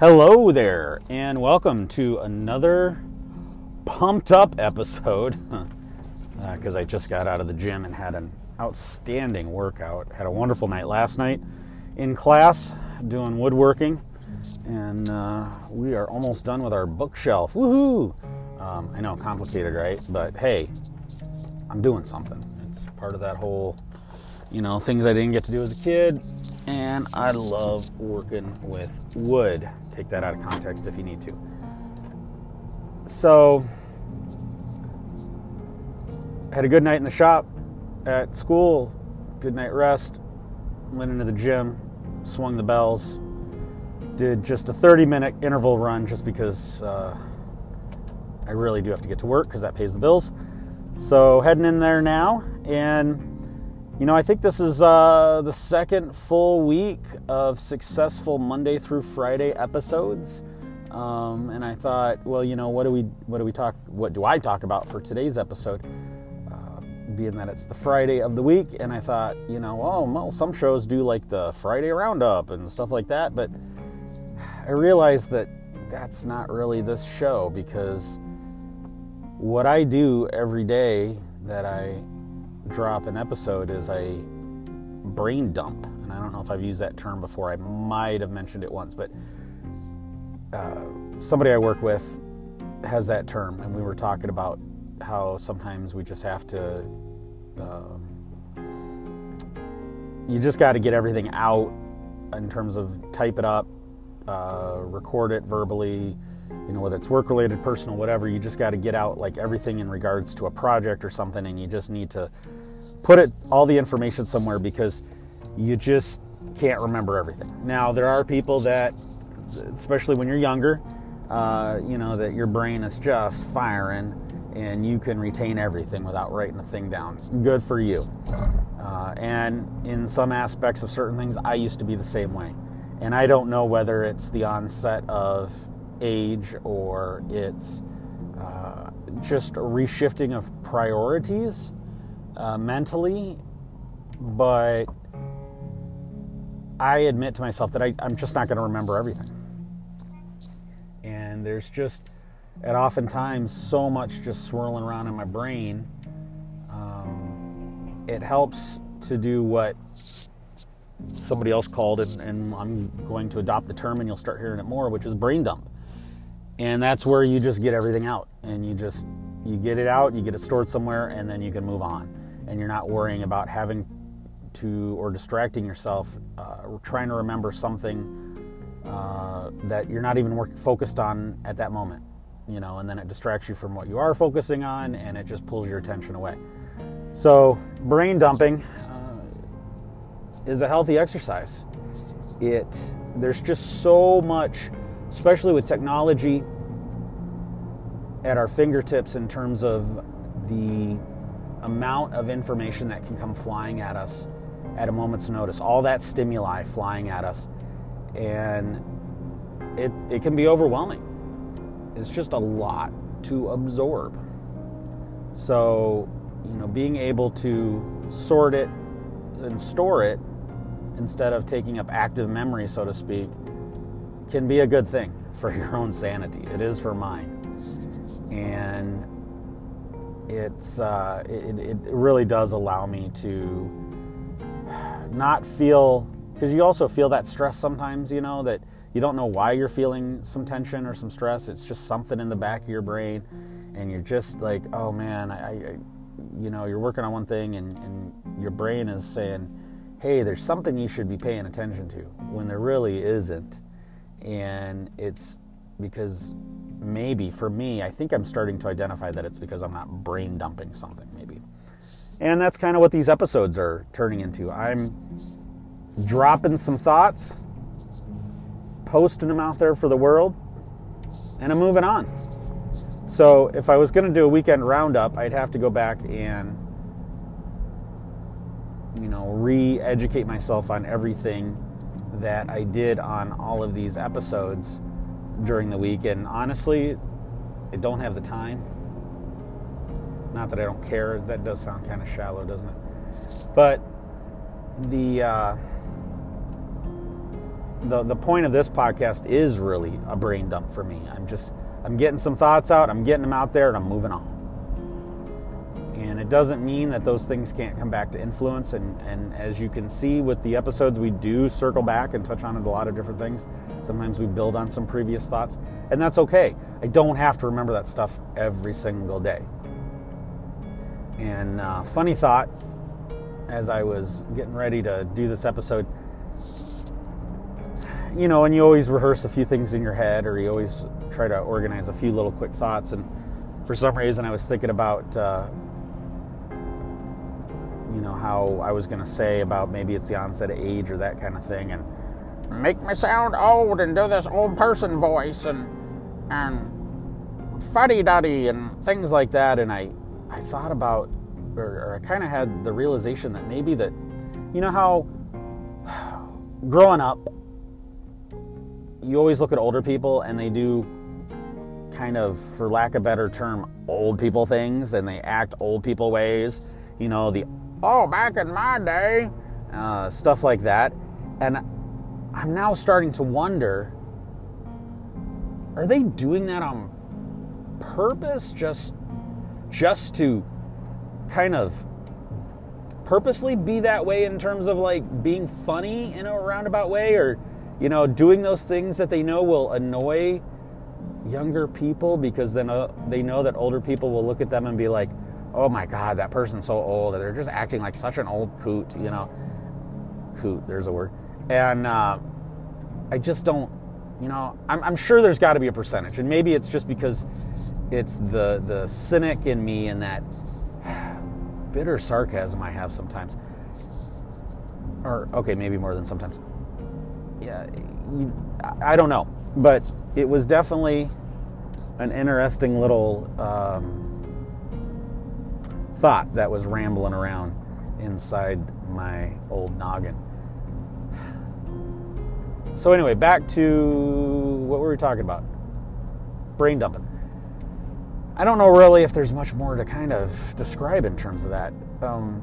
Hello there, and welcome to another pumped up episode. Because uh, I just got out of the gym and had an outstanding workout. Had a wonderful night last night in class doing woodworking, and uh, we are almost done with our bookshelf. Woohoo! Um, I know, complicated, right? But hey, I'm doing something. It's part of that whole, you know, things I didn't get to do as a kid, and I love working with wood take that out of context if you need to. So, had a good night in the shop at school, good night rest, went into the gym, swung the bells, did just a 30 minute interval run just because uh, I really do have to get to work because that pays the bills. So, heading in there now, and you know, I think this is uh, the second full week of successful Monday through Friday episodes. Um, and I thought, well, you know, what do we what do we talk what do I talk about for today's episode? Uh, being that it's the Friday of the week, and I thought, you know, oh, well, some shows do like the Friday roundup and stuff like that, but I realized that that's not really this show because what I do every day that I drop an episode is a brain dump. And I don't know if I've used that term before. I might have mentioned it once, but uh, somebody I work with has that term, and we were talking about how sometimes we just have to. Uh, you just got to get everything out in terms of type it up, uh, record it verbally, you know, whether it's work related, personal, whatever, you just got to get out like everything in regards to a project or something, and you just need to put it all the information somewhere because you just can't remember everything. Now, there are people that, especially when you're younger, uh, you know, that your brain is just firing and you can retain everything without writing a thing down. Good for you. Uh, and in some aspects of certain things, I used to be the same way. And I don't know whether it's the onset of age or it's uh, just a reshifting of priorities uh, mentally, but I admit to myself that I, I'm just not going to remember everything. And there's just, at oftentimes, so much just swirling around in my brain. Um, it helps to do what somebody else called it, and I'm going to adopt the term, and you'll start hearing it more, which is brain dump. And that's where you just get everything out, and you just you get it out, you get it stored somewhere, and then you can move on and you're not worrying about having to or distracting yourself, uh, trying to remember something uh, that you're not even work, focused on at that moment, you know, and then it distracts you from what you are focusing on and it just pulls your attention away. So, brain dumping uh, is a healthy exercise. It there's just so much, especially with technology at our fingertips in terms of the amount of information that can come flying at us at a moment's notice, all that stimuli flying at us. And it, it can be overwhelming. It's just a lot to absorb. So, you know, being able to sort it and store it instead of taking up active memory, so to speak, can be a good thing for your own sanity. It is for mine. And it's uh, it, it really does allow me to not feel because you also feel that stress sometimes you know that you don't know why you're feeling some tension or some stress. It's just something in the back of your brain and you're just like oh man i, I you know you're working on one thing and, and your brain is saying hey there's something you should be paying attention to when there really isn't. And it's because maybe for me, I think I'm starting to identify that it's because I'm not brain dumping something, maybe. And that's kind of what these episodes are turning into. I'm dropping some thoughts, posting them out there for the world, and I'm moving on. So if I was going to do a weekend roundup, I'd have to go back and you know, re-educate myself on everything that I did on all of these episodes during the week, and honestly, I don't have the time. Not that I don't care. That does sound kind of shallow, doesn't it? But the uh, the the point of this podcast is really a brain dump for me. I'm just I'm getting some thoughts out, I'm getting them out there, and I'm moving on. And it doesn't mean that those things can't come back to influence. And, and as you can see with the episodes, we do circle back and touch on a lot of different things. Sometimes we build on some previous thoughts, and that's okay. I don't have to remember that stuff every single day. And uh, funny thought, as I was getting ready to do this episode, you know, and you always rehearse a few things in your head, or you always try to organize a few little quick thoughts. And for some reason, I was thinking about, uh, you know, how I was going to say about maybe it's the onset of age or that kind of thing, and make me sound old and do this old person voice and and fuddy duddy and things like that. And I, I thought about, or, or I kind of had the realization that maybe that, you know, how growing up you always look at older people and they do kind of, for lack of a better term, old people things and they act old people ways. You know, the, oh, back in my day, uh, stuff like that. And I'm now starting to wonder are they doing that on purpose? Just just to kind of purposely be that way in terms of like being funny in a roundabout way? Or you know, doing those things that they know will annoy younger people because then uh, they know that older people will look at them and be like, "Oh my God, that person's so old. They're just acting like such an old coot." You know, coot. There's a word, and uh, I just don't. You know, I'm, I'm sure there's got to be a percentage, and maybe it's just because it's the the cynic in me and that bitter sarcasm I have sometimes. Or okay, maybe more than sometimes yeah, you, I don't know, but it was definitely an interesting little um, thought that was rambling around inside my old noggin. So anyway, back to what were we talking about? Brain dumping. I don't know really if there's much more to kind of describe in terms of that. Um,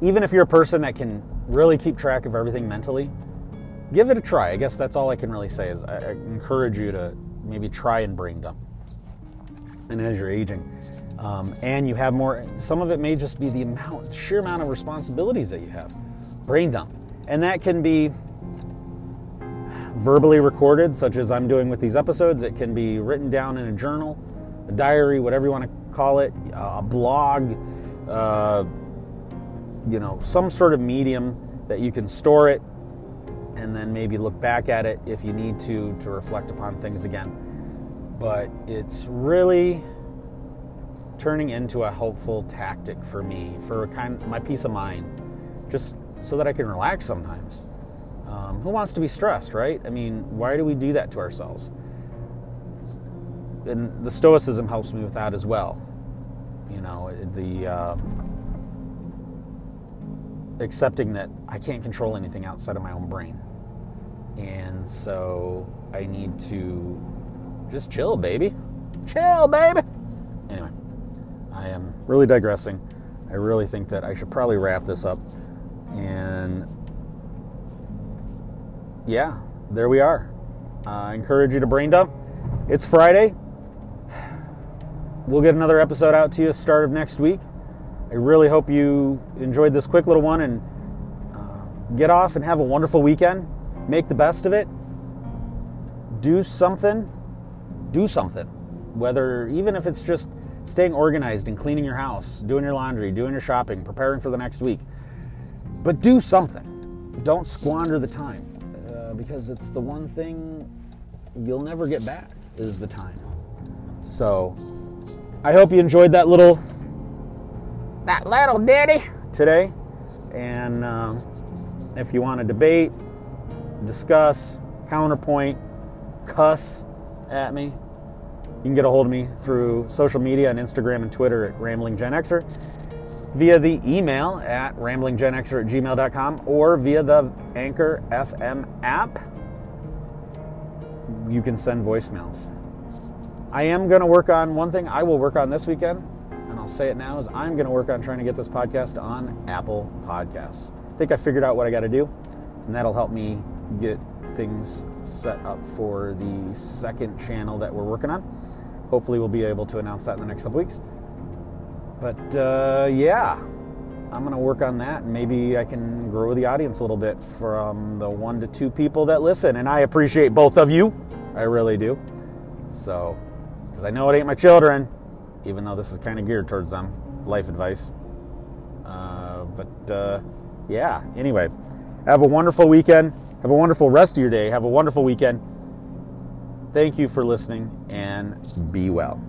even if you're a person that can really keep track of everything mentally, give it a try. I guess that's all I can really say is I encourage you to maybe try and brain dump. And as you're aging, um, and you have more, some of it may just be the amount, sheer amount of responsibilities that you have. Brain dump. And that can be verbally recorded, such as I'm doing with these episodes. It can be written down in a journal, a diary, whatever you want to call it, a blog, uh, you know, some sort of medium that you can store it and then maybe look back at it if you need to to reflect upon things again. But it's really turning into a helpful tactic for me for kind of my peace of mind, just so that I can relax sometimes. Um, who wants to be stressed, right? I mean, why do we do that to ourselves? And the Stoicism helps me with that as well. You know, the uh, accepting that I can't control anything outside of my own brain. And so I need to just chill, baby. Chill, baby. I am really digressing. I really think that I should probably wrap this up. And yeah, there we are. I encourage you to brain dump. It's Friday. We'll get another episode out to you start of next week. I really hope you enjoyed this quick little one and uh, get off and have a wonderful weekend make the best of it. Do something. Do something. Whether, even if it's just staying organized and cleaning your house, doing your laundry, doing your shopping, preparing for the next week. But do something. Don't squander the time uh, because it's the one thing you'll never get back is the time. So, I hope you enjoyed that little that little ditty today. And uh, if you want to debate, discuss, counterpoint, cuss at me, you can get a hold of me through social media and Instagram and Twitter at RamblingGenXer, via the email at ramblinggenxer at gmail.com, or via the Anchor FM app. You can send voicemails. I am going to work on one thing I will work on this weekend, and I'll say it now, is I'm going to work on trying to get this podcast on Apple Podcasts. I think I figured out what I got to do, and that'll help me get things set up for the second channel that we're working on. Hopefully, we'll be able to announce that in the next couple weeks. But uh, yeah, I'm going to work on that. And maybe I can grow the audience a little bit from the one to two people that listen. And I appreciate both of you. I really do. So, because I know it ain't my children, even though this is kind of geared towards them. Life advice. Uh, but uh, yeah, anyway, have a wonderful weekend. Have a wonderful rest of your day. Have a wonderful weekend. Thank you for listening and be well.